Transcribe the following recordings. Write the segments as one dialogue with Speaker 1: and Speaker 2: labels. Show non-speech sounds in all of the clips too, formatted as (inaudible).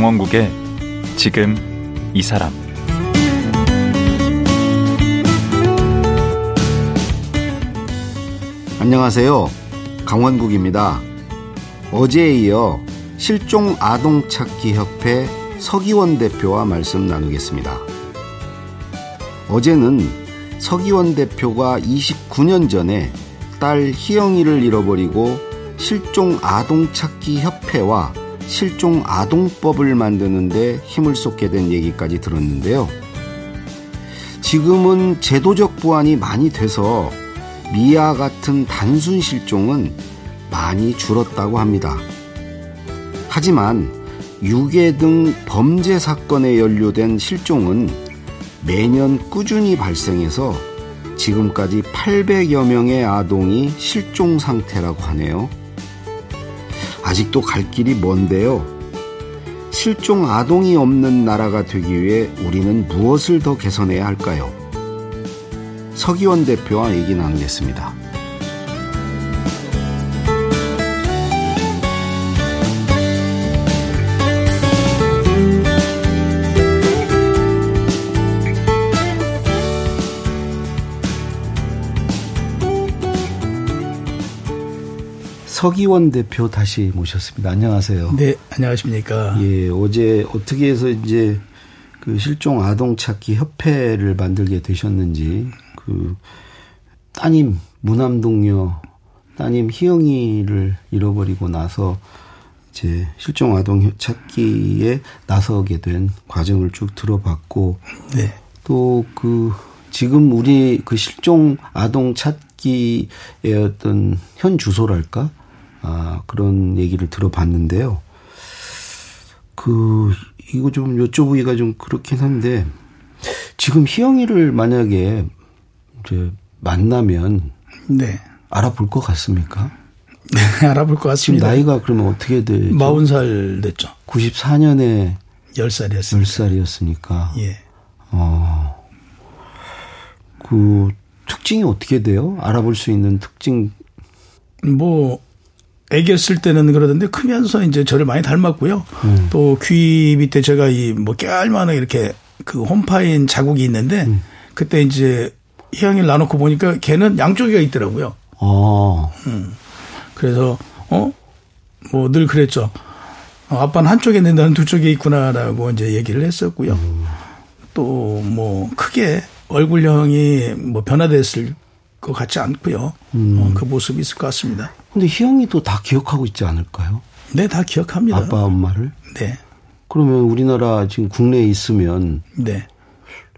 Speaker 1: 강원국의 지금 이 사람
Speaker 2: 안녕하세요. 강원국입니다. 어제에 이어 실종 아동 찾기 협회 서기원 대표와 말씀 나누겠습니다. 어제는 서기원 대표가 29년 전에 딸 희영이를 잃어버리고 실종 아동 찾기 협회와 실종 아동법을 만드는데 힘을 쏟게 된 얘기까지 들었는데요. 지금은 제도적 보완이 많이 돼서 미아 같은 단순 실종은 많이 줄었다고 합니다. 하지만 유괴 등 범죄 사건에 연루된 실종은 매년 꾸준히 발생해서 지금까지 800여 명의 아동이 실종 상태라고 하네요. 아직도 갈 길이 먼데요. 실종 아동이 없는 나라가 되기 위해 우리는 무엇을 더 개선해야 할까요? 서기원 대표와 얘기 나누겠습니다. 서기원 대표 다시 모셨습니다. 안녕하세요.
Speaker 3: 네, 안녕하십니까.
Speaker 2: 예, 어제 어떻게 해서 이제 그 실종 아동 찾기 협회를 만들게 되셨는지 그 따님 무남동녀 따님 희영이를 잃어버리고 나서 이제 실종 아동 찾기에 나서게 된 과정을 쭉 들어봤고 네. 또그 지금 우리 그 실종 아동 찾기의 어떤 현 주소랄까 아, 그런 얘기를 들어봤는데요. 그, 이거 좀 여쭤보기가 좀 그렇긴 한데, 지금 희영이를 만약에 이제 만나면. 네. 알아볼 것 같습니까?
Speaker 3: 네, (laughs) 알아볼 것 같습니다.
Speaker 2: 나이가 그러면 어떻게 되죠?
Speaker 3: 40살 됐죠.
Speaker 2: 94년에
Speaker 3: 10살이었습니다.
Speaker 2: 10살이었으니까.
Speaker 3: 예.
Speaker 2: 어. 그 특징이 어떻게 돼요? 알아볼 수 있는 특징.
Speaker 3: 뭐 애기였을 때는 그러던데 크면서 이제 저를 많이 닮았고요. 음. 또 귀 밑에 제가 이 뭐 깨알만한 이렇게 그 홈파인 자국이 있는데 음. 그때 이제 희영이를 나놓고 보니까 걔는 양쪽이가 있더라고요.
Speaker 2: 어.
Speaker 3: 음. 그래서 어 뭐 늘 그랬죠. 어, 아빠는 한쪽에 있는데 나는 두 쪽에 있구나라고 이제 얘기를 했었고요. 음. 또뭐 크게 얼굴형이 뭐 변화됐을 것 같지 않고요. 음. 어, 그 모습이 있을 것 같습니다.
Speaker 2: 근데 희영이도 다 기억하고 있지 않을까요?
Speaker 3: 네, 다 기억합니다.
Speaker 2: 아빠, 엄마를?
Speaker 3: 네.
Speaker 2: 그러면 우리나라 지금 국내에 있으면.
Speaker 3: 네.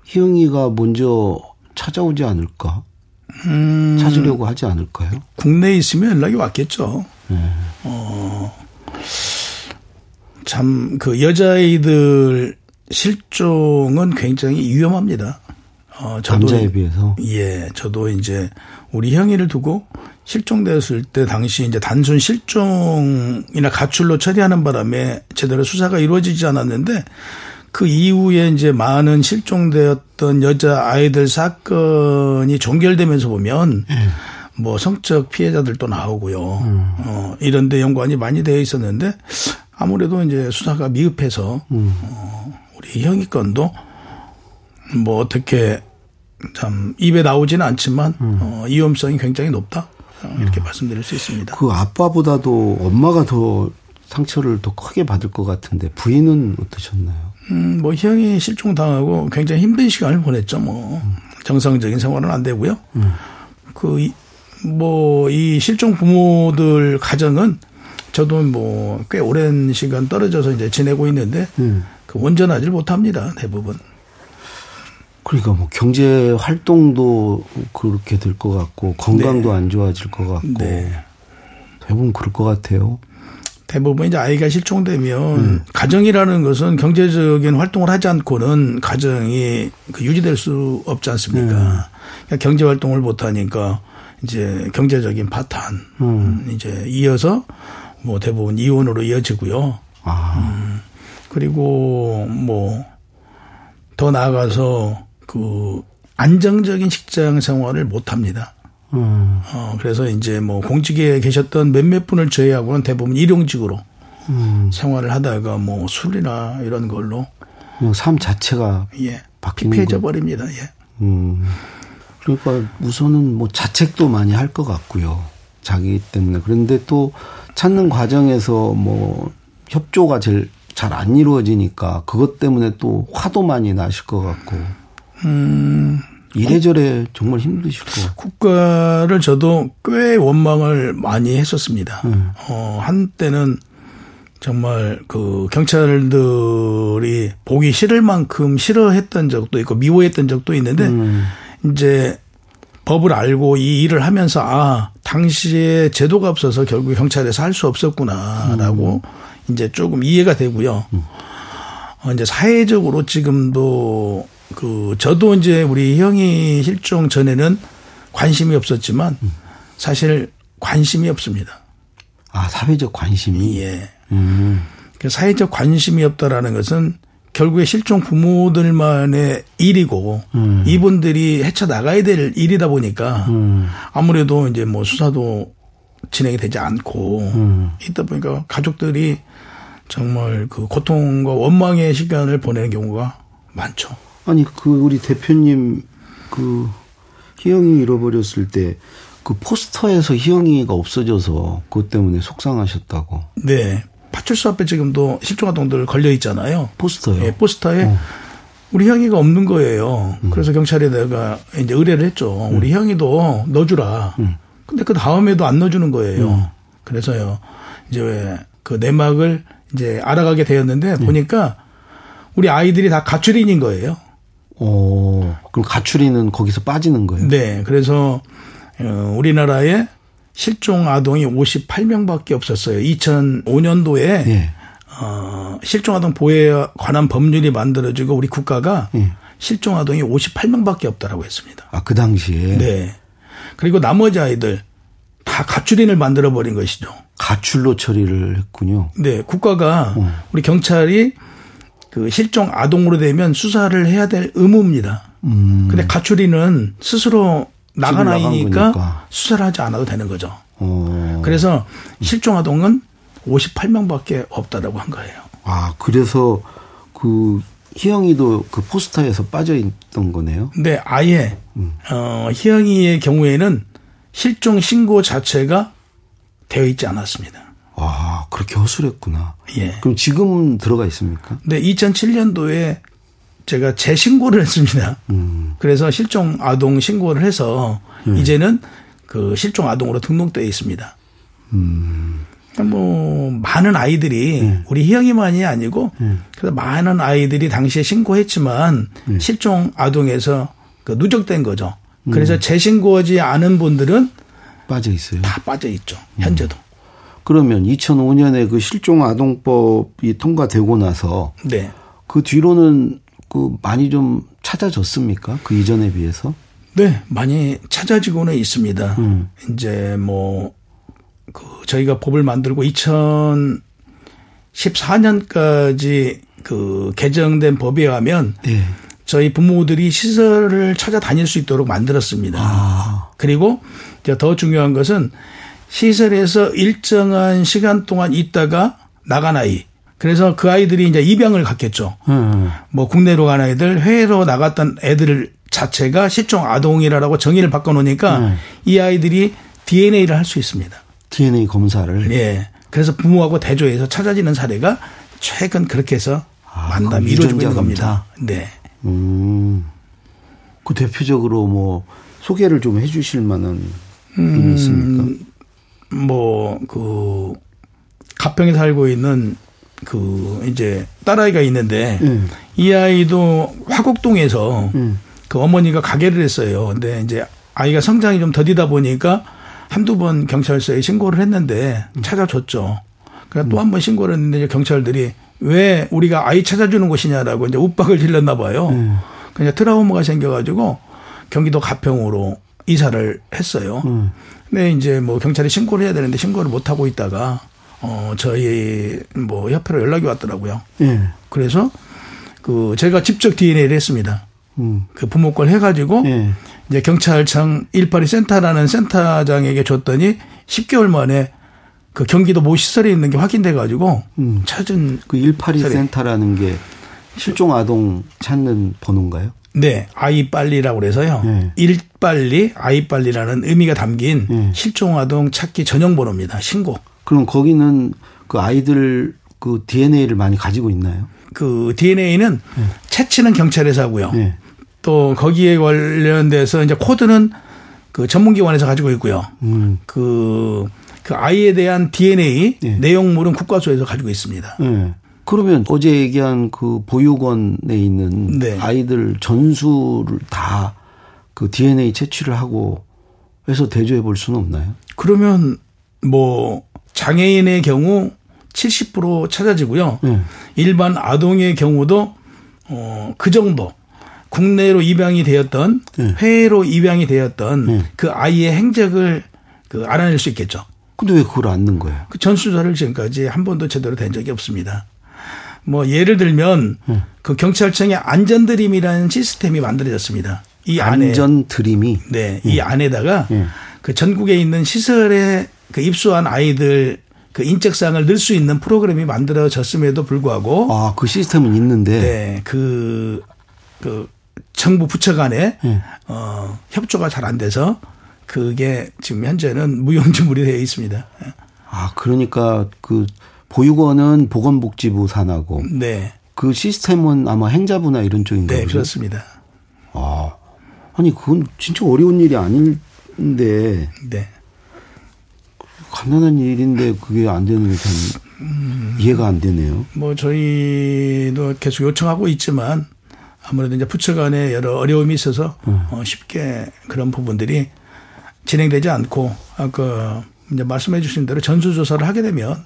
Speaker 2: 희영이가 먼저 찾아오지 않을까? 음. 찾으려고 하지 않을까요?
Speaker 3: 국내에 있으면 연락이 왔겠죠.
Speaker 2: 네.
Speaker 3: 어, 참, 그 여자아이들 실종은 굉장히 위험합니다.
Speaker 2: 어, 저도 남자에 비해서
Speaker 3: 예, 저도 이제 우리 형이를 두고 실종되었을 때 당시 이제 단순 실종이나 가출로 처리하는 바람에 제대로 수사가 이루어지지 않았는데 그 이후에 이제 많은 실종되었던 여자 아이들 사건이 종결되면서 보면 음. 뭐 성적 피해자들도 나오고요. 음. 어, 이런데 연관이 많이 되어 있었는데 아무래도 이제 수사가 미흡해서 음. 어, 우리 형이 건도 뭐 어떻게 참 입에 나오지는 않지만 음. 어, 위험성이 굉장히 높다 어, 이렇게 음. 말씀드릴 수 있습니다.
Speaker 2: 그 아빠보다도 엄마가 더 상처를 더 크게 받을 것 같은데 부인은 어떠셨나요?
Speaker 3: 음, 뭐 형이 실종 당하고 굉장히 힘든 시간을 보냈죠. 뭐 음. 정상적인 생활은 안 되고요.
Speaker 2: 음.
Speaker 3: 그뭐 이 실종 부모들 가정은 저도 뭐 꽤 오랜 시간 떨어져서 이제 지내고 있는데
Speaker 2: 음.
Speaker 3: 그 온전하지 못합니다 대부분.
Speaker 2: 그러니까 뭐 경제 활동도 그렇게 될 것 같고 건강도 네. 안 좋아질 것 같고 네. 대부분 그럴 것 같아요.
Speaker 3: 대부분 이제 아이가 실종되면 음. 가정이라는 것은 경제적인 활동을 하지 않고는 가정이 그 유지될 수 없지 않습니까? 네. 그러니까 경제 활동을 못 하니까 이제 경제적인 파탄 음. 이제 이어서 뭐 대부분 이혼으로 이어지고요.
Speaker 2: 아.
Speaker 3: 음. 그리고 뭐 더 나아가서 그 안정적인 직장 생활을 못 합니다.
Speaker 2: 음.
Speaker 3: 어, 그래서 이제 뭐 공직에 계셨던 몇몇 분을 제외하고는 대부분 일용직으로
Speaker 2: 음.
Speaker 3: 생활을 하다가 뭐 술이나 이런 걸로
Speaker 2: 삶 자체가
Speaker 3: 예 피폐해져
Speaker 2: 거.
Speaker 3: 버립니다. 예.
Speaker 2: 음. 그러니까 우선은 뭐 자책도 많이 할 것 같고요. 자기 때문에. 그런데 또 찾는 과정에서 뭐 협조가 제일 잘 안 이루어지니까 그것 때문에 또 화도 많이 나실 것 같고.
Speaker 3: 음,
Speaker 2: 이래저래 정말 같고.
Speaker 3: 국가를 저도 꽤 원망을 많이 했었습니다.
Speaker 2: 음.
Speaker 3: 어, 한때는 정말 그 경찰들이 보기 싫을 만큼 싫어했던 적도 있고 미워했던 적도 있는데
Speaker 2: 음.
Speaker 3: 이제 법을 알고 이 일을 하면서 아 당시에 제도가 없어서 결국 경찰에서 할 수 없었구나라고 이제 조금 이해가 되고요. 어, 이제 사회적으로 지금도 그 저도 이제 우리 형이 실종 전에는 관심이 없었지만 사실 관심이 없습니다.
Speaker 2: 아, 사회적 관심이.
Speaker 3: 예.
Speaker 2: 음.
Speaker 3: 그 사회적 관심이 없다라는 것은 결국에 실종 부모들만의 일이고
Speaker 2: 음.
Speaker 3: 이분들이 헤쳐 나가야 될 일이다 보니까
Speaker 2: 음.
Speaker 3: 아무래도 이제 뭐 수사도 진행이 되지 않고
Speaker 2: 음.
Speaker 3: 있다 보니까 가족들이 정말 그 고통과 원망의 시간을 보내는 경우가 많죠.
Speaker 2: 아니, 그 우리 대표님 그 희영이 잃어버렸을 때 그 포스터에서 희영이가 없어져서 그것 때문에 속상하셨다고.
Speaker 3: 네. 파출소 앞에 지금도 실종 아동들 걸려 있잖아요.
Speaker 2: 포스터요?
Speaker 3: 예, 포스터에 우리 형이가 없는 거예요. 그래서 경찰에 내가 이제 의뢰를 했죠. 우리 형이도 넣어주라. 근데 그 다음에도 안 넣어주는 거예요. 그래서요. 이제 왜 그 내막을 이제 알아가게 되었는데 보니까 우리 아이들이 다 가출인인 거예요.
Speaker 2: 어, 그럼 가출이는 거기서 빠지는 거예요?
Speaker 3: 네. 그래서 어, 우리나라에 실종 아동이 58명밖에 없었어요. 2005년도에
Speaker 2: 예.
Speaker 3: 어, 실종 아동 보호에 관한 법률이 만들어지고 우리 국가가
Speaker 2: 예.
Speaker 3: 실종 아동이 58명밖에 없다라고 했습니다.
Speaker 2: 아, 그 당시에.
Speaker 3: 네. 그리고 나머지 아이들 다 가출인을 만들어 버린 것이죠.
Speaker 2: 가출로 처리를 했군요.
Speaker 3: 네, 국가가
Speaker 2: 음.
Speaker 3: 우리 경찰이 그 실종 아동으로 되면 수사를 해야 될 의무입니다.
Speaker 2: 음.
Speaker 3: 근데 가출인은 스스로 나간 아이니까. 수사를 하지 않아도 되는 거죠.
Speaker 2: 어.
Speaker 3: 그래서 실종 아동은 58명밖에 없다라고 한 거예요.
Speaker 2: 아, 그래서 그 희영이도 그 포스터에서 빠져 있던 거네요.
Speaker 3: 근데 아예
Speaker 2: 음.
Speaker 3: 어, 희영이의 경우에는 실종 신고 자체가 되어 있지 않았습니다.
Speaker 2: 아, 그렇게 허술했구나.
Speaker 3: 예.
Speaker 2: 그럼 지금 들어가 있습니까?
Speaker 3: 근데 2007년도에 제가 재신고를 했습니다.
Speaker 2: 음.
Speaker 3: 그래서 실종 아동 신고를 해서 이제는 그 실종 아동으로 등록되어 있습니다.
Speaker 2: 음.
Speaker 3: 뭐 많은 아이들이 우리 희영이만이 아니고 그래서 많은 아이들이 당시에 신고했지만 실종 아동에서 그 누적된 거죠. 그래서 재신고하지 않은 분들은
Speaker 2: 빠져 있어요.
Speaker 3: 다 빠져 있죠. 현재도.
Speaker 2: 그러면 2005년에 그 실종 아동법이 통과되고 나서
Speaker 3: 네.
Speaker 2: 그 뒤로는 그 많이 좀 찾아졌습니까? 그 이전에 비해서?
Speaker 3: 네, 많이 찾아지고는 있습니다.
Speaker 2: 음.
Speaker 3: 이제 뭐, 그, 저희가 법을 만들고 2014년까지 그 개정된 법에 하면
Speaker 2: 네.
Speaker 3: 저희 부모들이 시설을 찾아다닐 수 있도록 만들었습니다.
Speaker 2: 아.
Speaker 3: 그리고 이제 더 중요한 것은 시설에서 일정한 시간 동안 있다가 나간 아이. 그래서 그 아이들이 이제 입양을 갔겠죠.
Speaker 2: 음.
Speaker 3: 뭐 국내로 간 아이들, 해외로 나갔던 애들 자체가 실종 아동이라고 정의를 바꿔놓으니까
Speaker 2: 음.
Speaker 3: 이 아이들이 DNA를 할 수 있습니다.
Speaker 2: DNA 검사를.
Speaker 3: 예. 그래서 부모하고 대조해서 찾아지는 사례가 최근 그렇게 해서
Speaker 2: 아,
Speaker 3: 만남이
Speaker 2: 그
Speaker 3: 이루어지고 있는 겁니다. 네.
Speaker 2: 음. 그 대표적으로 뭐 소개를 좀 해 주실 만한 분이 있습니까?
Speaker 3: 뭐, 그, 가평에 살고 있는 그, 이제, 딸아이가 있는데,
Speaker 2: 음.
Speaker 3: 이 아이도 화곡동에서
Speaker 2: 음.
Speaker 3: 그 어머니가 가게를 했어요. 근데 이제 아이가 성장이 좀 더디다 보니까 한두 번 경찰서에 신고를 했는데 찾아줬죠. 그러니까 또한 번 신고를 했는데 이제 경찰들이 왜 우리가 아이 찾아주는 곳이냐라고 이제 욱박을 질렀나 봐요. 그냥 트라우마가 생겨가지고 경기도 가평으로 이사를 했어요.
Speaker 2: 음.
Speaker 3: 근데 이제 뭐 경찰에 신고를 해야 되는데 신고를 못 하고 있다가 어 저희 뭐 협회로 연락이 왔더라고요.
Speaker 2: 예.
Speaker 3: 그래서 그 제가 직접 DNA를 했습니다.
Speaker 2: 음.
Speaker 3: 그 부모 걸 해가지고
Speaker 2: 예.
Speaker 3: 이제 경찰청 182 센터라는 센터장에게 줬더니 10개월 만에 그 경기도 모 시설에 있는 게 확인돼 가지고
Speaker 2: 음.
Speaker 3: 찾은
Speaker 2: 그182
Speaker 3: 자리.
Speaker 2: 센터라는 게 실종 아동 찾는 번호인가요?
Speaker 3: 네, 아이 빨리라고 그래서요.
Speaker 2: 네.
Speaker 3: 일 빨리, 아이 빨리라는 의미가 담긴
Speaker 2: 네.
Speaker 3: 실종 아동 찾기 전용 번호입니다. 신고.
Speaker 2: 그럼 거기는 그 아이들 그 DNA를 많이 가지고 있나요?
Speaker 3: 그 DNA는 채취는 경찰에서 하고요.
Speaker 2: 네.
Speaker 3: 또 거기에 관련돼서 이제 코드는 그 전문기관에서 가지고 있고요.
Speaker 2: 음.
Speaker 3: 그, 그 아이에 대한 DNA
Speaker 2: 네.
Speaker 3: 내용물은 국과수에서 가지고 있습니다.
Speaker 2: 네. 그러면 어제 얘기한 그 보육원에 있는
Speaker 3: 네.
Speaker 2: 아이들 전수를 다 그 DNA 채취를 하고 해서 대조해 볼 수는 없나요?
Speaker 3: 그러면 뭐 장애인의 경우 70% 찾아지고요.
Speaker 2: 네.
Speaker 3: 일반 아동의 경우도 어, 그 정도 국내로 입양이 되었던
Speaker 2: 네.
Speaker 3: 해외로 입양이 되었던
Speaker 2: 네.
Speaker 3: 그 아이의 행적을 그 알아낼 수 있겠죠.
Speaker 2: 근데 왜 그걸 안 넣은 거예요?
Speaker 3: 그 전수조사를 지금까지 한 번도 제대로 된 적이 없습니다. 뭐 예를 들면
Speaker 2: 네.
Speaker 3: 그 경찰청의 안전드림이라는 시스템이 만들어졌습니다. 이 안에
Speaker 2: 안전 드림이
Speaker 3: 네, 이 안에다가
Speaker 2: 예.
Speaker 3: 그 전국에 있는 시설에 그 입소한 아이들 그 인적사항을 넣을 수 있는 프로그램이 만들어졌음에도 불구하고
Speaker 2: 아, 그 시스템은 있는데
Speaker 3: 네, 그, 그 정부 부처 간에
Speaker 2: 예.
Speaker 3: 어, 협조가 잘 안 돼서 그게 지금 현재는 무용지물이 되어 있습니다.
Speaker 2: 아, 그러니까 그 보육원은 보건복지부 산하고
Speaker 3: 네.
Speaker 2: 그 시스템은 아마 행자부나 이런 쪽인가
Speaker 3: 네,
Speaker 2: 보죠?
Speaker 3: 그렇습니다.
Speaker 2: 아. 아니, 그건 진짜 어려운 일이 아닌데
Speaker 3: 네.
Speaker 2: 간단한 일인데 그게 안 되는 게참 이해가 안 되네요.
Speaker 3: 뭐 저희도 계속 요청하고 있지만 아무래도 이제 부처 간에 여러 어려움이 있어서 어, 쉽게 그런 부분들이 진행되지 않고 아까 이제 말씀해 주신 대로 전수조사를 하게 되면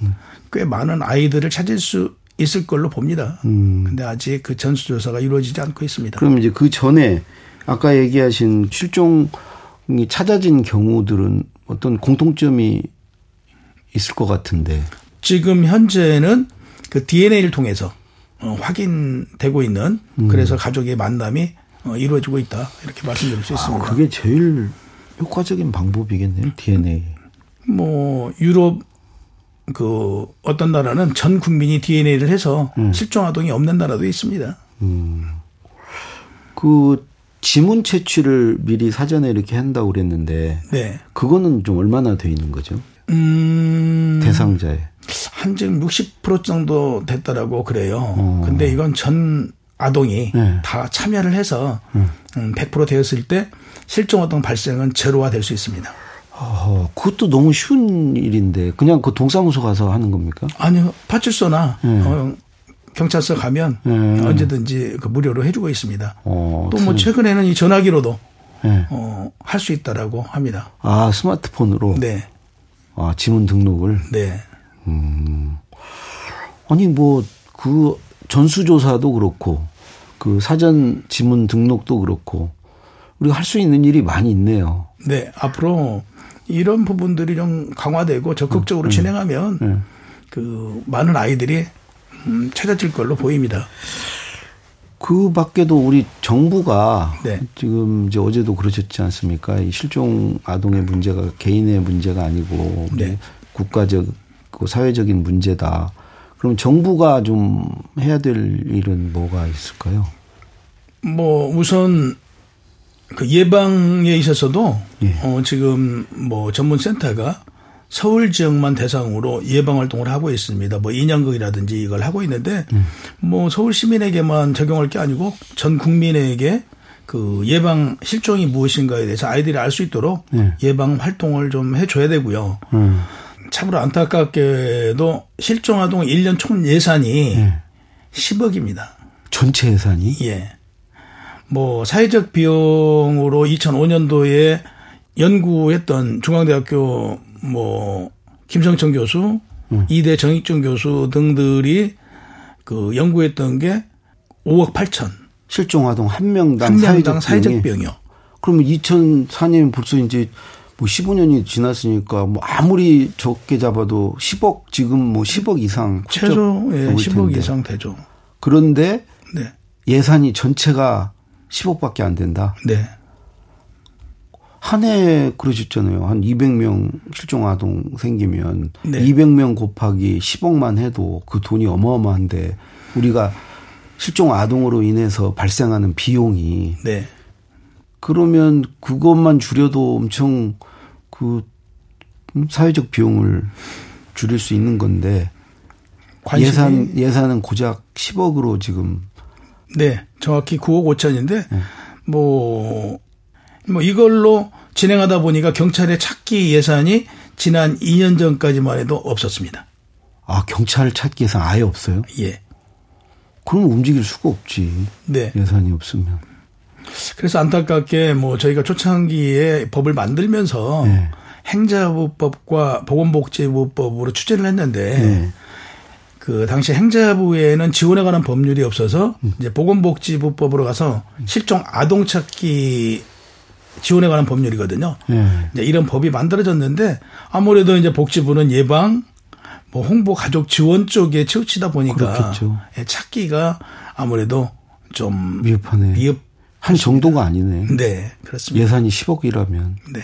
Speaker 3: 꽤 많은 아이들을 찾을 수 있을 걸로 봅니다. 근데 아직 그 전수조사가 이루어지지 않고 있습니다.
Speaker 2: 그럼 이제 그 전에 아까 얘기하신 실종이 찾아진 경우들은 어떤 공통점이 있을 것 같은데.
Speaker 3: 지금 현재는 그 DNA를 통해서 어, 확인되고 있는 그래서 가족의 만남이 어, 이루어지고 있다 이렇게 말씀드릴 수
Speaker 2: 아,
Speaker 3: 있습니다.
Speaker 2: 그게 제일 효과적인 방법이겠네요. DNA.
Speaker 3: 뭐 유럽 그 어떤 나라는 전 국민이 DNA를 해서 실종 아동이 없는 나라도 있습니다.
Speaker 2: 그 지문 채취를 미리 사전에 이렇게 한다고 그랬는데
Speaker 3: 네.
Speaker 2: 그거는 좀 얼마나 돼 있는 거죠?
Speaker 3: 음,
Speaker 2: 대상자에.
Speaker 3: 한 지금 60% 정도 됐다라고 그래요. 근데 이건 전 아동이
Speaker 2: 네.
Speaker 3: 다 참여를 해서 음, 100% 되었을 때 실종 아동 발생은 제로화 될 수 있습니다.
Speaker 2: 어, 그것도 너무 쉬운 일인데 그냥 그 동사무소 가서 하는 겁니까?
Speaker 3: 아니요, 파출소나
Speaker 2: 네.
Speaker 3: 어, 경찰서 가면
Speaker 2: 네.
Speaker 3: 언제든지 그 무료로 해주고 있습니다.
Speaker 2: 어,
Speaker 3: 또뭐 최근에는 이 전화기로도
Speaker 2: 네.
Speaker 3: 어, 할 수 있다라고 합니다.
Speaker 2: 아 스마트폰으로
Speaker 3: 네,
Speaker 2: 아 지문 등록을
Speaker 3: 네,
Speaker 2: 아니 뭐 그 전수조사도 그렇고 그 사전 지문 등록도 그렇고 우리가 할 수 있는 일이 많이 있네요.
Speaker 3: 네. 앞으로 이런 부분들이 좀 강화되고
Speaker 2: 음,
Speaker 3: 적극적으로 진행하면 그 많은 아이들이 음, 찾아질 걸로 보입니다.
Speaker 2: 그 밖에도 우리 정부가
Speaker 3: 네.
Speaker 2: 지금 이제 어제도 그러셨지 않습니까? 이 실종 아동의 문제가 개인의 문제가 아니고 우리
Speaker 3: 네.
Speaker 2: 국가적 그 사회적인 문제다. 그럼 정부가 좀 해야 될 일은 뭐가 있을까요?
Speaker 3: 뭐 우선 그 예방에 있어서도
Speaker 2: 예.
Speaker 3: 어 지금 뭐 전문 센터가 서울 지역만 대상으로 예방 활동을 하고 있습니다. 뭐 인형극이라든지 이걸 하고 있는데 뭐 서울 시민에게만 적용할 게 아니고 전 국민에게 그 예방 실종이 무엇인가에 대해서 아이들이 알 수 있도록
Speaker 2: 예.
Speaker 3: 예방 활동을 좀 해줘야 되고요.
Speaker 2: 음.
Speaker 3: 참으로 안타깝게도 실종 아동 1년 총 예산이 10억입니다.
Speaker 2: 전체 예산이
Speaker 3: 예. 뭐 사회적 비용으로 2005년도에 연구했던 중앙대학교 뭐 김성천 교수, 이대 정익준 교수 등들이 그 연구했던 게 5억 8천
Speaker 2: 실종 아동 한 명당
Speaker 3: 한 명당
Speaker 2: 사회적
Speaker 3: 사회적
Speaker 2: 비용이
Speaker 3: 비용이요.
Speaker 2: 그러면 2004년 벌써 이제 뭐 15년이 지났으니까 뭐 아무리 적게 잡아도 10억 지금 뭐 10억 이상
Speaker 3: 최소 예,
Speaker 2: 넘을
Speaker 3: 10억
Speaker 2: 텐데.
Speaker 3: 이상 되죠.
Speaker 2: 그런데
Speaker 3: 네.
Speaker 2: 예산이 전체가 10억밖에 안 된다.
Speaker 3: 네.
Speaker 2: 한 해 그러셨잖아요. 한 200명 실종 아동 생기면
Speaker 3: 네.
Speaker 2: 200명 곱하기 10억만 해도 그 돈이 어마어마한데 우리가 실종 아동으로 인해서 발생하는 비용이
Speaker 3: 네.
Speaker 2: 그러면 그것만 줄여도 엄청 그 음, 사회적 비용을 줄일 수 있는 건데 예산 예산은 고작 10억으로 지금
Speaker 3: 네, 정확히 9억 5천인데
Speaker 2: 네.
Speaker 3: 뭐, 뭐 이걸로 진행하다 보니까 경찰의 찾기 예산이 지난 2년 전까지만 해도 없었습니다.
Speaker 2: 아 경찰 찾기 예산 아예 없어요?
Speaker 3: 예.
Speaker 2: 그럼 움직일 수가 없지
Speaker 3: 네.
Speaker 2: 예산이 없으면.
Speaker 3: 그래서 안타깝게 뭐 저희가 초창기에 법을 만들면서
Speaker 2: 네.
Speaker 3: 행자부법과 보건복지부법으로 추진을 했는데
Speaker 2: 네.
Speaker 3: 그 당시 행자부에는 지원에 관한 법률이 없어서 이제 보건복지부법으로 가서 실종 아동 찾기 지원에 관한 법률이거든요.
Speaker 2: 네.
Speaker 3: 이제 이런 법이 만들어졌는데 아무래도 이제 복지부는 예방, 뭐 홍보 가족 지원 쪽에 치우치다 보니까
Speaker 2: 그렇겠죠.
Speaker 3: 예, 찾기가 아무래도 좀
Speaker 2: 미흡하네.
Speaker 3: 미흡.
Speaker 2: 한 정도가 아니네.
Speaker 3: 네, 그렇습니다.
Speaker 2: 예산이 10억이라면.
Speaker 3: 네.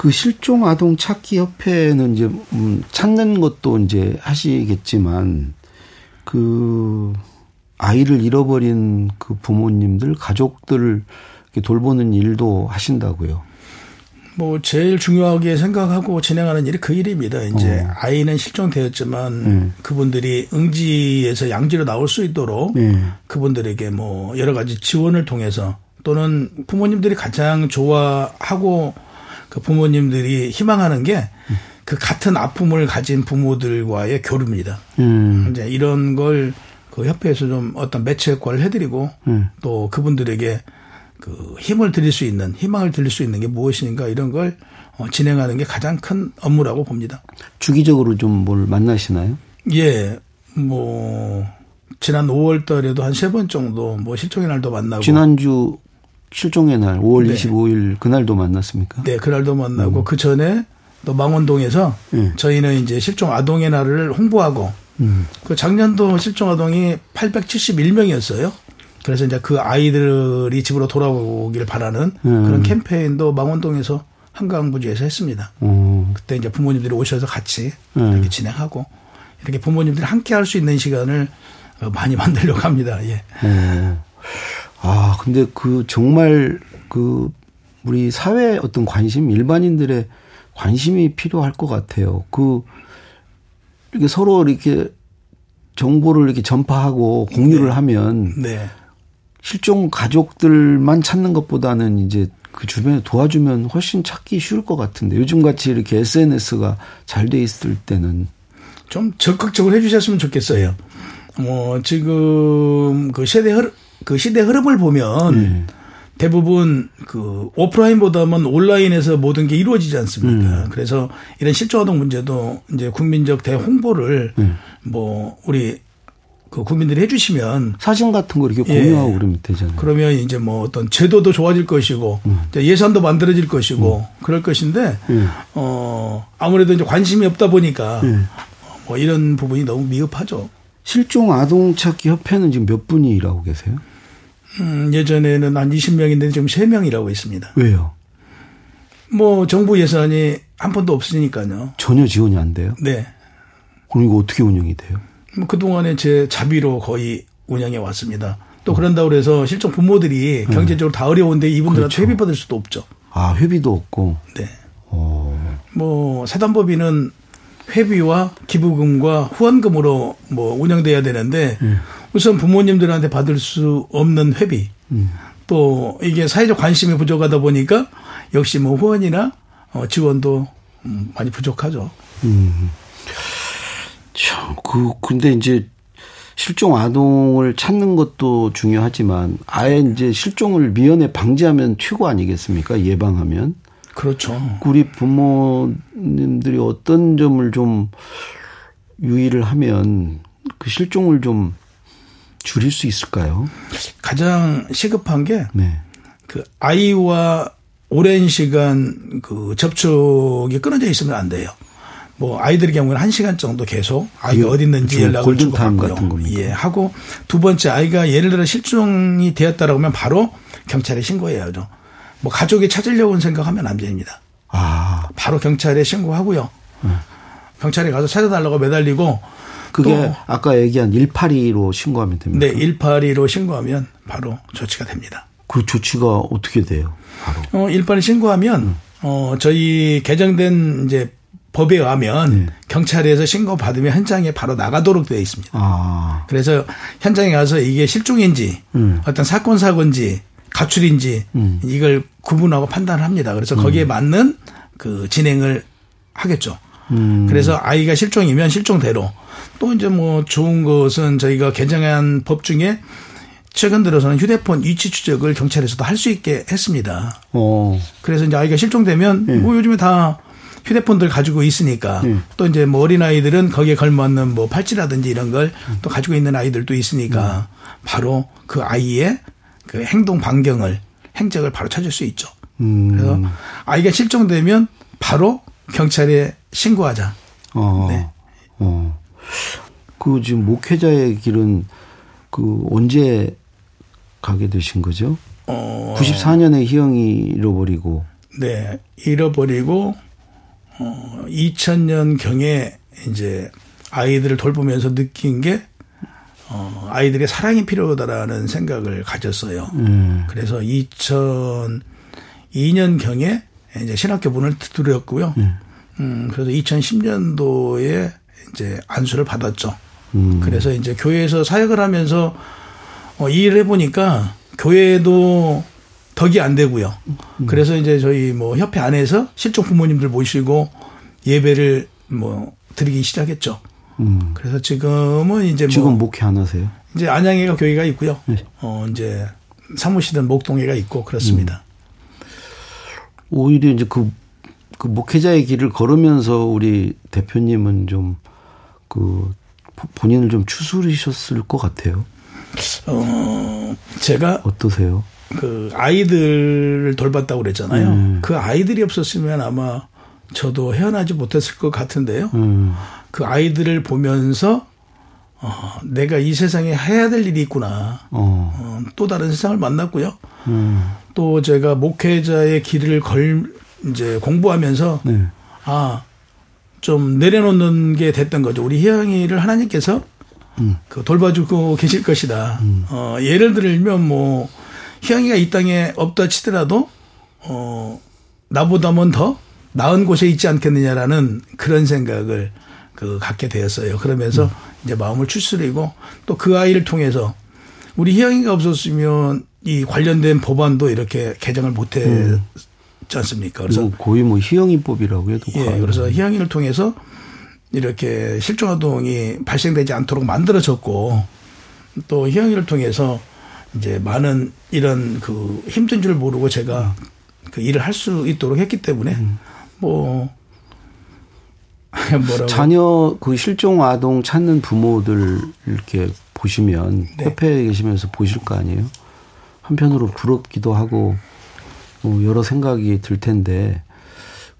Speaker 2: 그 실종 아동 찾기 협회는 이제 음 찾는 것도 이제 하시겠지만 그 아이를 잃어버린 그 부모님들 가족들을 돌보는 일도 하신다고요.
Speaker 3: 뭐 제일 중요하게 생각하고 진행하는 일이 그 일입니다. 이제
Speaker 2: 어.
Speaker 3: 아이는 실종되었지만
Speaker 2: 음.
Speaker 3: 그분들이 응지에서 양지로 나올 수 있도록
Speaker 2: 네.
Speaker 3: 그분들에게 뭐 여러 가지 지원을 통해서 또는 부모님들이 가장 좋아하고 그 부모님들이 희망하는 게 그 같은 아픔을 가진 부모들과의 교류입니다.
Speaker 2: 음.
Speaker 3: 이제 이런 걸 그 협회에서 좀 어떤 매체 역할을 해드리고
Speaker 2: 음.
Speaker 3: 또 그분들에게 그 힘을 드릴 수 있는 희망을 드릴 수 있는 게 무엇인가 이런 걸 어, 진행하는 게 가장 큰 업무라고 봅니다.
Speaker 2: 주기적으로 좀 뭘 만나시나요?
Speaker 3: 예, 뭐 지난 5월 달에도 한 세 번 정도 뭐 실종의 날도 만나고
Speaker 2: 지난주 실종의 날 5월
Speaker 3: 네.
Speaker 2: 25일 그날도 만났습니까?
Speaker 3: 네, 그날도 만나고 그 전에 또 망원동에서
Speaker 2: 음.
Speaker 3: 저희는 이제 실종 아동의 날을 홍보하고
Speaker 2: 음.
Speaker 3: 그 작년도 실종 아동이 871명이었어요. 그래서 이제 그 아이들이 집으로 돌아오길 바라는
Speaker 2: 음.
Speaker 3: 그런 캠페인도 망원동에서 한강부지에서 했습니다.
Speaker 2: 어.
Speaker 3: 그때 이제 부모님들이 오셔서 같이
Speaker 2: 음.
Speaker 3: 이렇게 진행하고 이렇게 부모님들이 함께 할 수 있는 시간을 어, 많이 (laughs) 만들려고 합니다. 예.
Speaker 2: 어. 아, 근데 그 정말 그 우리 사회 어떤 관심, 일반인들의 관심이 필요할 것 같아요. 그 이렇게 서로 이렇게 정보를 이렇게 전파하고 공유를 하면
Speaker 3: 네.
Speaker 2: 실종 가족들만 찾는 것보다는 이제 그 주변에 도와주면 훨씬 찾기 쉬울 것 같은데 요즘 같이 이렇게 SNS가 잘 돼 있을 때는
Speaker 3: 좀 적극적으로 해주셨으면 좋겠어요. 뭐 지금 그 시대 흐름 그 시대 흐름을 보면
Speaker 2: 네.
Speaker 3: 대부분 그 오프라인보다는 온라인에서 모든 게 이루어지지 않습니까? 그래서 이런 실종아동 문제도 이제 국민적 대홍보를
Speaker 2: 네.
Speaker 3: 뭐 우리 그 국민들이 해주시면
Speaker 2: 사진 같은 거 이렇게
Speaker 3: 예.
Speaker 2: 공유하고 그러면 되잖아요.
Speaker 3: 그러면 이제 뭐 어떤 제도도 좋아질 것이고 이제 예산도 만들어질 것이고 그럴 것인데
Speaker 2: 예.
Speaker 3: 어 아무래도 이제 관심이 없다 보니까
Speaker 2: 예.
Speaker 3: 뭐 이런 부분이 너무 미흡하죠.
Speaker 2: 실종 아동 찾기 협회는 지금 몇 분이 일하고 계세요?
Speaker 3: 음, 예전에는 한 20명인데 지금 3명이라고 있습니다.
Speaker 2: 왜요?
Speaker 3: 뭐 정부 예산이 한 푼도 없으니까요.
Speaker 2: 전혀 지원이 안 돼요?
Speaker 3: 네.
Speaker 2: 그럼 이거 어떻게 운영이 돼요?
Speaker 3: 뭐 그동안에 제 자비로 거의 운영해 왔습니다. 또 그런다고 그래서 실종 부모들이 경제적으로 다 어려운데 이분들한테
Speaker 2: 그렇죠.
Speaker 3: 회비 받을 수도 없죠.
Speaker 2: 아, 회비도 없고.
Speaker 3: 네.
Speaker 2: 어.
Speaker 3: 뭐 사단법인은 회비와 기부금과 후원금으로 뭐 운영돼야 되는데 우선 부모님들한테 받을 수 없는 회비 또 이게 사회적 관심이 부족하다 보니까 역시 뭐 후원이나 어, 지원도 음, 많이 부족하죠.
Speaker 2: 참, 그, 근데 이제 실종 아동을 찾는 것도 중요하지만 아예 이제 실종을 미연에 방지하면 최고 아니겠습니까? 예방하면.
Speaker 3: 그렇죠.
Speaker 2: 우리 부모님들이 어떤 점을 좀 유의를 하면 그 실종을 좀 줄일 수 있을까요?
Speaker 3: 가장 시급한 게
Speaker 2: 네.
Speaker 3: 그 아이와 오랜 시간 그 접촉이 끊어져 있으면 안 돼요. 뭐 아이들의 경우는 한 시간 정도 계속 아이가 어디 있는지 연락을 주고 받고요.
Speaker 2: 같은 겁니까?
Speaker 3: 예, 하고 두 번째 아이가 예를 들어 실종이 되었다라고 하면 바로 경찰에 신고해야죠. 뭐 가족이 찾으려고 생각하면 안 됩니다.
Speaker 2: 아,
Speaker 3: 바로 경찰에 신고하고요. 경찰에 가서 찾아달라고 매달리고
Speaker 2: 그게
Speaker 3: 또
Speaker 2: 아까 얘기한 182로 신고하면 됩니다.
Speaker 3: 네, 182로 신고하면 바로 조치가 됩니다.
Speaker 2: 그 조치가 어떻게 돼요? 바로.
Speaker 3: 어, 182 신고하면 어, 저희 개정된 이제 법에 의하면 경찰에서 신고 받으면 현장에 바로 나가도록 되어 있습니다.
Speaker 2: 아,
Speaker 3: 그래서 현장에 가서 이게 실종인지
Speaker 2: 음.
Speaker 3: 어떤 사건 사고인지 가출인지 이걸 구분하고 판단을 합니다. 그래서 거기에 맞는 그 진행을 하겠죠.
Speaker 2: 음.
Speaker 3: 그래서 아이가 실종이면 실종대로 또 이제 뭐 좋은 것은 저희가 개정한 법 중에 최근 들어서는 휴대폰 위치 추적을 경찰에서도 할 수 있게 했습니다.
Speaker 2: 어,
Speaker 3: 그래서 이제 아이가 실종되면
Speaker 2: 예.
Speaker 3: 뭐 요즘에 다 휴대폰들 가지고 있으니까
Speaker 2: 예.
Speaker 3: 또 이제 뭐 어린아이들은 거기에 걸맞는 뭐 팔찌라든지 이런 걸또 가지고 있는 아이들도 있으니까 바로 그 아이의 그 행동 반경을 행적을 바로 찾을 수 있죠.
Speaker 2: 음,
Speaker 3: 그래서 아이가 실종되면 바로 경찰에 신고하자.
Speaker 2: 어,
Speaker 3: 네.
Speaker 2: 어. 그 지금 목회자의 길은 그 언제 가게 되신 거죠?
Speaker 3: 어,
Speaker 2: 94년에 희영이 잃어버리고
Speaker 3: 네. 잃어버리고 어 2000년 경에 이제 아이들을 돌보면서 느낀 게 어, 아이들의 사랑이 필요하다라는 생각을 가졌어요.
Speaker 2: 음.
Speaker 3: 그래서 2002년 경에 이제 신학교 문을 두드렸고요. 음, 그래서 2010년도에 이제 안수를 받았죠.
Speaker 2: 음.
Speaker 3: 그래서 이제 교회에서 사역을 하면서 어, 이 일을 해보니까 교회도 덕이 안 되고요. 그래서 이제 저희 뭐 협회 안에서 실종 부모님들 모시고 예배를 뭐 드리기 시작했죠.
Speaker 2: 음.
Speaker 3: 그래서 지금은 이제 뭐
Speaker 2: 지금 목회 안 하세요?
Speaker 3: 이제 안양에가 교회가 있고요.
Speaker 2: 네.
Speaker 3: 어 이제 사무실은 목동에가 있고 그렇습니다.
Speaker 2: 오히려 이제 그, 그 목회자의 길을 걸으면서 우리 대표님은 좀 그 본인을 좀 추스리셨을 것 같아요.
Speaker 3: 어 제가
Speaker 2: 어떠세요?
Speaker 3: 그 아이들을 돌봤다고 그랬잖아요.
Speaker 2: 음.
Speaker 3: 그 아이들이 없었으면 아마 저도 헤어나지 못했을 것 같은데요.
Speaker 2: 음.
Speaker 3: 그 아이들을 보면서 어, 내가 이 세상에 해야 될 일이 있구나.
Speaker 2: 어.
Speaker 3: 어, 또 다른 세상을 만났고요.
Speaker 2: 음.
Speaker 3: 또 제가 목회자의 길을 걸 이제 공부하면서
Speaker 2: 네.
Speaker 3: 아, 좀 내려놓는 게 됐던 거죠. 우리 희영이를 하나님께서 그 돌봐주고 계실 것이다. 어, 예를 들면 뭐 희영이가 이 땅에 없다 치더라도 어, 나보다는 더 나은 곳에 있지 않겠느냐라는 그런 생각을 그 갖게 되었어요. 그러면서 이제 마음을 추스리고 또 그 아이를 통해서 우리 희영이가 없었으면 이 관련된 법안도 이렇게 개정을 못했지 않습니까? 그래서
Speaker 2: 그래서 거의 뭐 희영이법이라고 해도
Speaker 3: 예,
Speaker 2: 과연.
Speaker 3: 그래서 희양이를 통해서 이렇게 실종 아동이 발생되지 않도록 만들어졌고 또 희양이를 통해서 이제 많은 이런 그 힘든 줄 모르고 제가 그 일을 할 수 있도록 했기 때문에 뭐 (laughs) 뭐라고
Speaker 2: 자녀 그 실종 아동 찾는 부모들 이렇게 보시면
Speaker 3: 네.
Speaker 2: 협회에 계시면서 보실 거 아니에요? 한편으로 부럽기도 하고 뭐 여러 생각이 들 텐데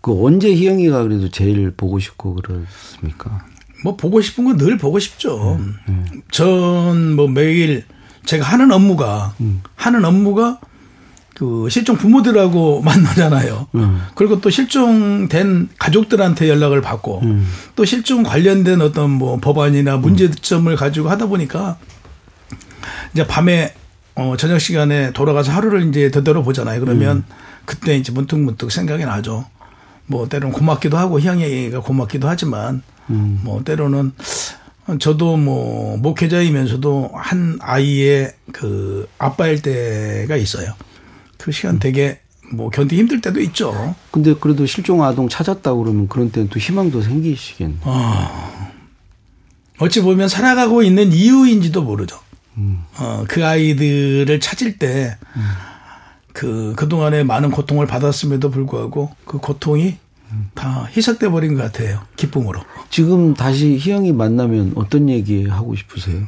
Speaker 2: 그 언제 희영이가 그래도 제일 보고 싶고 그렇습니까?
Speaker 3: 뭐 보고 싶은 건 늘 보고 싶죠. 전뭐 매일 제가 하는 업무가 하는 업무가 그 실종 부모들하고 (laughs) 만나잖아요.
Speaker 2: 음.
Speaker 3: 그리고 또 실종된 가족들한테 연락을 받고 또 실종 관련된 어떤 뭐 법안이나 문제점을 가지고 하다 보니까 이제 밤에 어 저녁 시간에 돌아가서 하루를 이제 되돌아 보잖아요. 그러면 그때 이제 문득문득 생각이 나죠. 뭐 때로는 고맙기도 하고 희영이가 고맙기도 하지만 뭐 때로는 저도 뭐 목회자이면서도 한 아이의 그 아빠일 때가 있어요. 그 시간 되게 뭐 견디 힘들 때도 있죠.
Speaker 2: 근데 그래도 실종 아동 찾았다 그러면 그런 때는 또 희망도 생기시겠네.
Speaker 3: 어찌 보면 살아가고 있는 이유인지도 모르죠. 어, 그 아이들을 찾을 때, 그, 그동안에 많은 고통을 받았음에도 불구하고 그 고통이 다 희석돼 버린 것 같아요. 기쁨으로.
Speaker 2: 지금 다시 희영이 만나면 어떤 얘기 하고 싶으세요?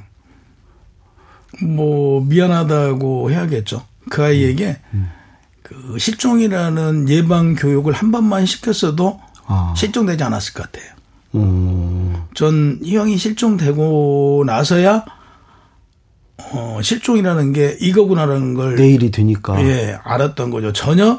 Speaker 3: 뭐, 미안하다고 해야겠죠. 그 아이에게 그 실종이라는 예방 교육을 한 번만 시켰어도
Speaker 2: 아.
Speaker 3: 실종되지 않았을 것 같아요.
Speaker 2: 어,
Speaker 3: 전이 형이 실종되고 나서야 어, 실종이라는 게 이거구나라는 걸
Speaker 2: 내일이 되니까.
Speaker 3: 예, 알았던 거죠. 전혀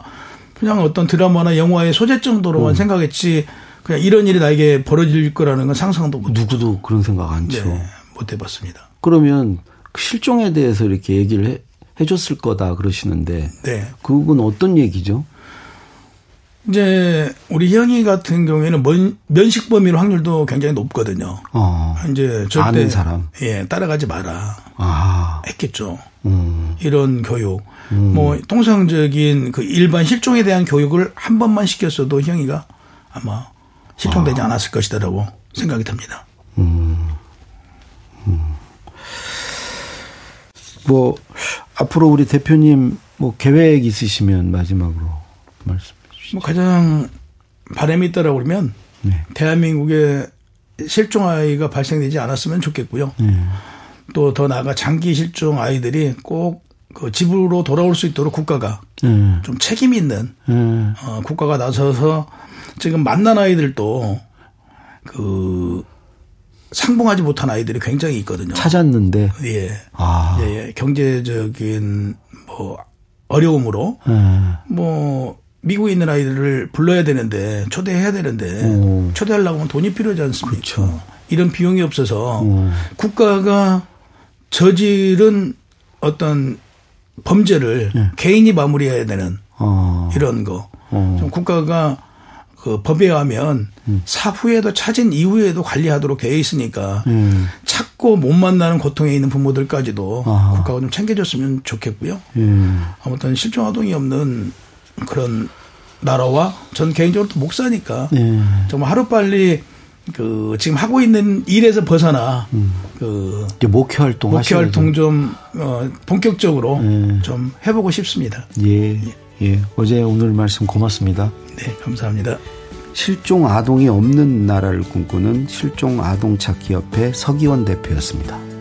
Speaker 3: 그냥 어떤 드라마나 영화의 소재 정도로만
Speaker 2: 음.
Speaker 3: 생각했지 그냥 이런 일이 나에게 벌어질 거라는 건 상상도 못,
Speaker 2: 누구도 그런 생각 안 쳐.
Speaker 3: 네, 못 해봤습니다.
Speaker 2: 그러면 그 실종에 대해서 이렇게 얘기를 해, 해줬을 거다 그러시는데
Speaker 3: 네.
Speaker 2: 그건 어떤 얘기죠?
Speaker 3: 이제 우리 형이 같은 경우에는 면, 면식범일 확률도 굉장히 높거든요.
Speaker 2: 어.
Speaker 3: 이제 절대
Speaker 2: 아는 사람.
Speaker 3: 예 따라가지 마라
Speaker 2: 아.
Speaker 3: 했겠죠.
Speaker 2: 음.
Speaker 3: 이런 교육, 뭐 통상적인 그 일반 실종에 대한 교육을 한 번만 시켰어도 형이가 아마 실종되지
Speaker 2: 아.
Speaker 3: 않았을 것이다라고 생각이 듭니다.
Speaker 2: 뭐 앞으로 우리 대표님 뭐 계획 있으시면 마지막으로 말씀.
Speaker 3: 뭐 가장 바람이 있다라고 그러면
Speaker 2: 네.
Speaker 3: 대한민국에 실종 아이가 발생되지 않았으면 좋겠고요.
Speaker 2: 네.
Speaker 3: 또더 나아가 장기 실종 아이들이 꼭 그 집으로 돌아올 수 있도록 국가가
Speaker 2: 네.
Speaker 3: 좀 책임 있는
Speaker 2: 네.
Speaker 3: 어, 국가가 나서서 지금 만난 아이들도 그 상봉하지 못한 아이들이 굉장히 있거든요.
Speaker 2: 찾았는데
Speaker 3: 예.
Speaker 2: 아.
Speaker 3: 예, 예. 경제적인 뭐 어려움으로
Speaker 2: 네.
Speaker 3: 뭐 미국에 있는 아이들을 불러야 되는데 초대해야 되는데
Speaker 2: 오.
Speaker 3: 초대하려고 하면 돈이 필요하지 않습니까?
Speaker 2: 그렇죠.
Speaker 3: 이런 비용이 없어서
Speaker 2: 오.
Speaker 3: 국가가 저지른 어떤 범죄를
Speaker 2: 네.
Speaker 3: 개인이 마무리해야 되는
Speaker 2: 어.
Speaker 3: 이런 거.
Speaker 2: 어.
Speaker 3: 좀 국가가 그 법에 의하면
Speaker 2: 음.
Speaker 3: 사후에도 찾은 이후에도 관리하도록 되어 있으니까
Speaker 2: 음.
Speaker 3: 찾고 못 만나는 고통에 있는 부모들까지도
Speaker 2: 아.
Speaker 3: 국가가 좀 챙겨줬으면 좋겠고요.
Speaker 2: 예.
Speaker 3: 아무튼 실종 아동이 없는 그런 나라와 전 개인적으로 또 목사니까
Speaker 2: 예.
Speaker 3: 정말 하루 빨리 그 지금 하고 있는 일에서 벗어나 그
Speaker 2: 이제 목회 활동
Speaker 3: 목회. 활동 좀 어, 본격적으로
Speaker 2: 예.
Speaker 3: 좀 해보고 싶습니다.
Speaker 2: 예. 예. 어제 오늘 말씀 고맙습니다.
Speaker 3: 네, 감사합니다.
Speaker 2: 실종 아동이 없는 나라를 꿈꾸는 실종 아동 찾기 협회 서기원 대표였습니다.